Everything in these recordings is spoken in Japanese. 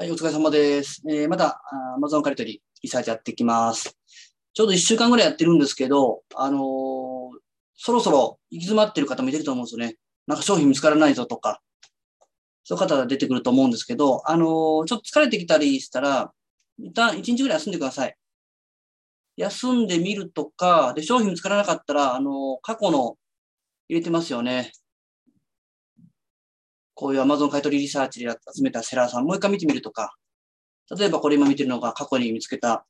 はい、お疲れ様です。えーまた、あ Amazon 借り取り、リサーチやっていきます。ちょうど1週間ぐらいやってるんですけど、あのーそろそろ行き詰まってる方もいてると思うんですよね。なんか商品見つからないぞとか、そういう方が出てくると思うんですけど、あのーちょっと疲れてきたりしたら、一旦1日ぐらい休んでください。休んでみるとか、で、商品見つからなかったら、あの過去の入れてますよね。こういう Amazon 買取リサーチで集めたセラーさん、もう一回見てみるとか、例えばこれ今見てるのが過去に見つけた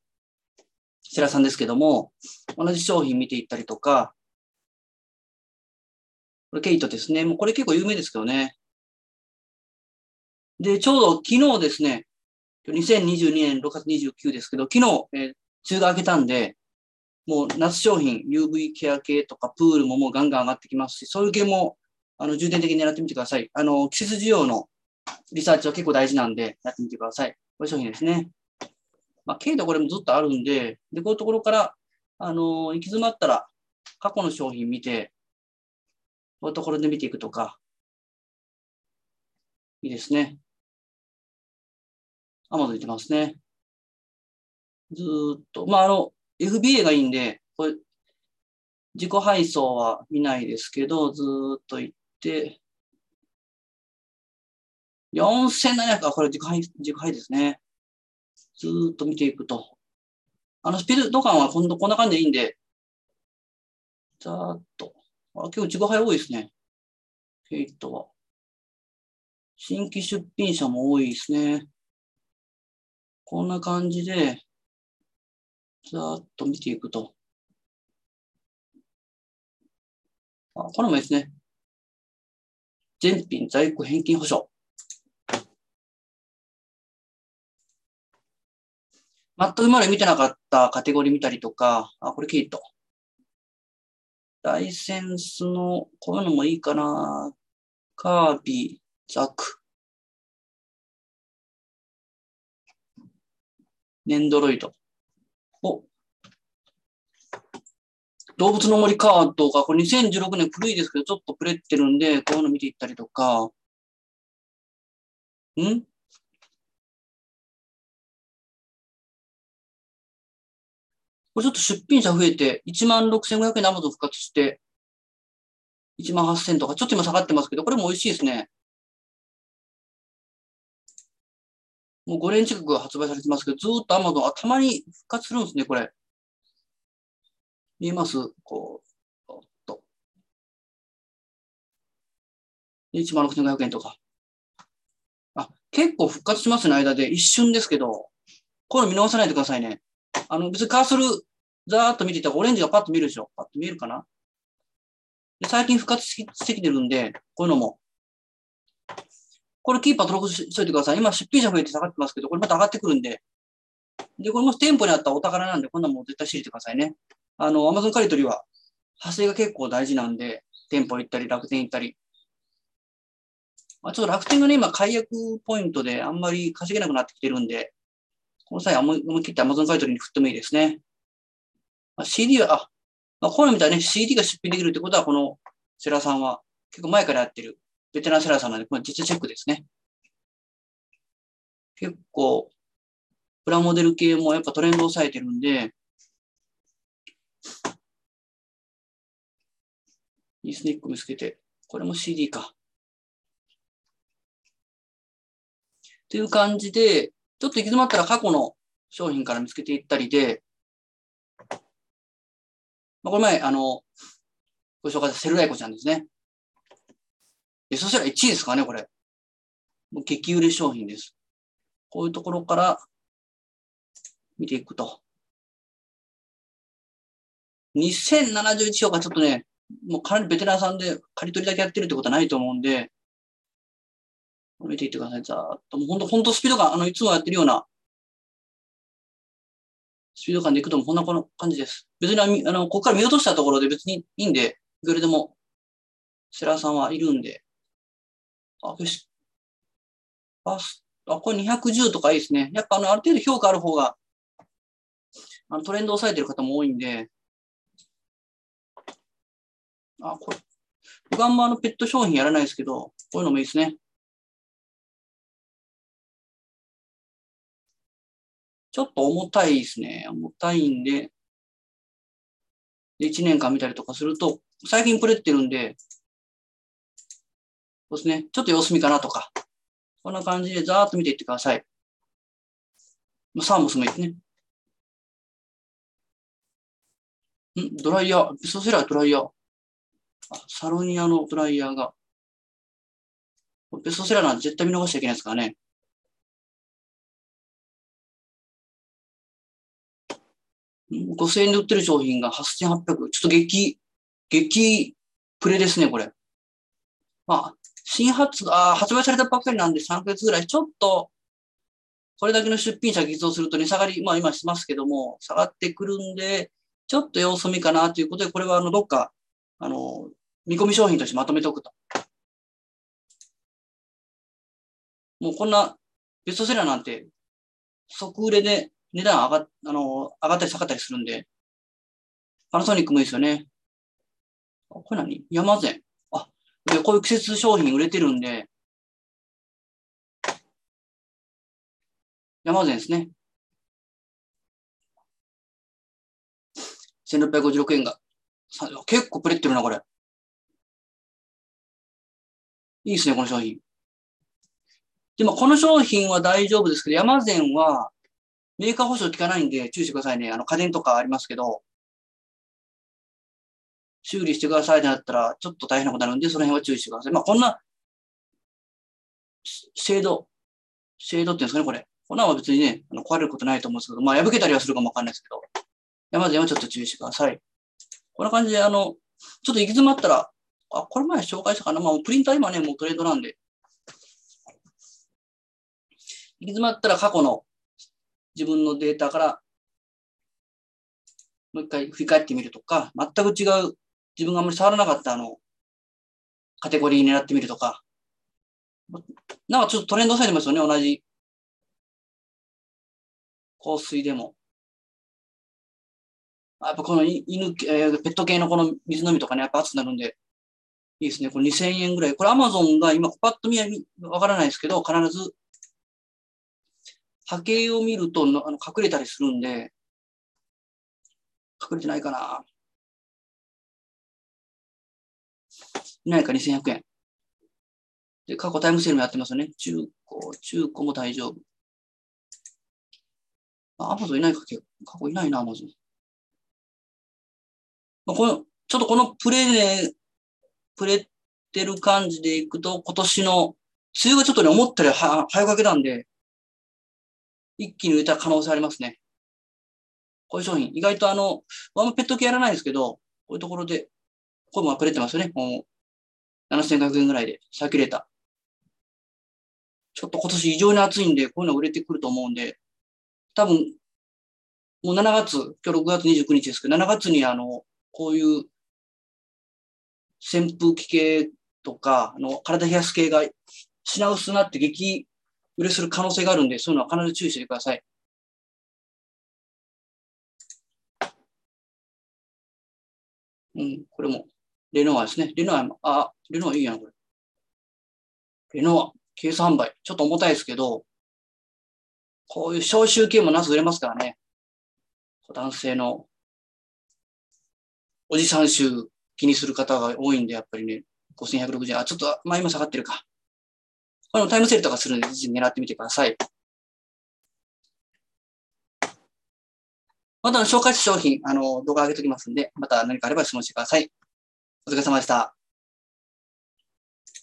セラーさんですけども、同じ商品見ていったりとか、これケイトですね。もうこれ結構有名ですけどね。で、ちょうど昨日ですね、2022年6月29ですけど、昨日、えー梅雨が明けたんで、もう夏商品、UV ケア系とかプールももうガンガン上がってきますし、そういう系もあの重点的に狙ってみてください。あの、季節需要のリサーチは結構大事なんで、やってみてください。これ商品ですね。まあ、軽度これもずっとあるんで、で、こういうところから、あの、行き詰まったら、過去の商品見て、こういうところで見ていくとか、いいですね。アマゾン出てますね。ずっと、まあ、あの、FBA がいいんで、これ、自己配送は見ないですけど、ずっと行って、4700あ、これ自己配、自己配ですね。ずーっと見ていくと。あの、スピード感は今度こんな感じでいいんで、ざーっと。あ、今日自己配多いですね。ケイトは。新規出品者も多いですね。こんな感じで、ざーっと見ていくと。あ、これもいいですね。全品在庫返金保証。全く今まで見てなかったカテゴリー見たりとか、あ、これケイト。ライセンスの、こういうのもいいかな。カービィ、ザク。ネンドロイド。お、動物の森カードが、これ2016年古いですけど、ちょっとプレってるんで、こういうの見ていったりとか、ん？これちょっと出品者増えて、16,500円で Amazon 復活して、18,000とか、ちょっと今下がってますけど、これも美味しいですね。もう5年近く発売されてますけど、ずっと Amazon、あ、たまに復活するんですね、これ。見えます？こう、おっと。16,500円とか。あ、結構復活しますね、間で。一瞬ですけど、こういうの見逃さないでくださいね。あの、別にカーソル、ざーっと見ていたらオレンジがパッと見るでしょ。パッと見えるかな？で最近復活してきてるんで、こういうのも。これキーパー登録しといてください。今出品者増えて下がってますけど、これまた上がってくるんで。で、これも店舗にあったお宝なんで、こんなもん絶対知れてくださいね。あの、Amazon 借り取りは、派生が結構大事なんで、店舗行ったり、楽天行ったり。まあ、ちょっと楽天がね、今、解約ポイントであんまり稼げなくなってきてるんで、この際思い思い切って Amazon 買い取りに振ってもいいですね。まあ、CD は、あ、まあ、こういうのみたいに CD が出品できるってことは、このセラさんは結構前からやってるベテランセラさんなんで、これ実チェックですね。結構、プラモデル系もやっぱトレンドを抑えてるんで、いいスネック見つけて、これも CD か。っていう感じで、ちょっと行き詰まったら過去の商品から見つけていったりで、まあ、これ前、あの、ご紹介したセルライコちゃんですね。で、そしたら1位ですかね、これ。もう激売れ商品です。こういうところから見ていくと。2071票がちょっとね、もうかなりベテランさんで借り取りだけやってるってことはないと思うんで、見ていってください。ざーっと。もう本当、本当スピード感、あの、いつもやってるような、スピード感でいくともこんなこの感じです。別にあの、ここから見落としたところで別にいいんで、どれでも、セラーさんはいるんで。あ、よし。あ、あこれ210とかいいですね。やっぱあの、ある程度評価ある方が、あのトレンドを抑えてる方も多いんで、あ、これ、僕あんまあのペット商品やらないですけど、こういうのもいいですね。ちょっと重たいですね。重たいんで、で1年間見たりとかすると、最近プレってるんで、そうですね。ちょっと様子見かなとか、こんな感じでざーっと見ていってください。サーモスもいいですね。ん？ドライヤー、ベストセラードライヤー。サロニアのドライヤーが。ベストセラーなんて絶対見逃しちゃいけないですからね。5000円で売ってる商品が8800。ちょっと激、激プレですね、これ。まあ、新発、あ発売されたばっかりなんで3ヶ月ぐらい、ちょっと、これだけの出品者偽造すると値下がり、まあ今しますけども、下がってくるんで、ちょっと様子見かなということで、これはあの、どっか、あの、見込み商品としてまとめておくと。もうこんなベストセラーなんて、即売れで値段上があの上がったり下がったりするんで、パナソニックもいいですよね。これ何？山善。あ、で、こういう季節商品売れてるんで、山善ですね。1656円が。結構プレってるな、これ。いいですね、この商品。でも、この商品は大丈夫ですけど、山善はメーカー保証効かないんで注意してくださいね。あの、家電とかありますけど、修理してくださいってなったら、ちょっと大変なことになるんで、その辺は注意してください。まあ、こんな、シェード、シェードっていうんですかね、これ。こんなは別にね、あの壊れることないと思うんですけど、まあ、破けたりはするかもわかんないですけど、山善はちょっと注意してください。こんな感じで、あの、ちょっと行き詰まったら、あ、これ前紹介したかな？まあ、プリンター今ね、もうトレードなんで。行き詰まったら過去の自分のデータからもう一回振り返ってみるとか、全く違う自分があんまり触らなかったあの、カテゴリー狙ってみるとか、なんかちょっとトレンドされてますよね、同じ香水でも。やっぱこの犬、えー、ペット系のこの水飲みとかね、やっぱ熱くなるんで、いいですね。これ2000円ぐらい。これアマゾンが今パッと見わからないですけど、必ず波形を見るとあの隠れたりするんで、隠れてないかな。いないか2100円。で、過去タイムセールもやってますよね。中古、中古も大丈夫。あ、アマゾンいないか、過去いないな、アマゾン。まあ、この、ちょっとこのプレね、プレってる感じでいくと、今年の、梅雨がちょっとね、思ったよりは早かけたんで、一気に売れた可能性ありますね。こういう商品、意外とあの、ワンペット系やらないですけど、こういうところで、これもプレてますよね。もう、7500円ぐらいで、サーキュレーター。ちょっと今年異常に暑いんで、こういうの売れてくると思うんで、多分、もう7月、今日6月29日ですけど、7月にあの、こういう扇風機系とか、あの、体冷やす系が品薄になって激売れする可能性があるんで、そういうのは必ず注意してください。うん、これも、レノアですね。レノア、あ、レノアいいやん、これ。レノア、ケース販売。ちょっと重たいですけど、こういう消臭系もなす売れますからね。男性のおじさん臭気にする方が多いんで、やっぱりね、5160円。あ、ちょっと、まあ今下がってるか。これもタイムセールとかするんで、ぜひ狙ってみてください。また紹介した商品、あの、動画上げておきますんで、また何かあれば質問してください。お疲れ様でした。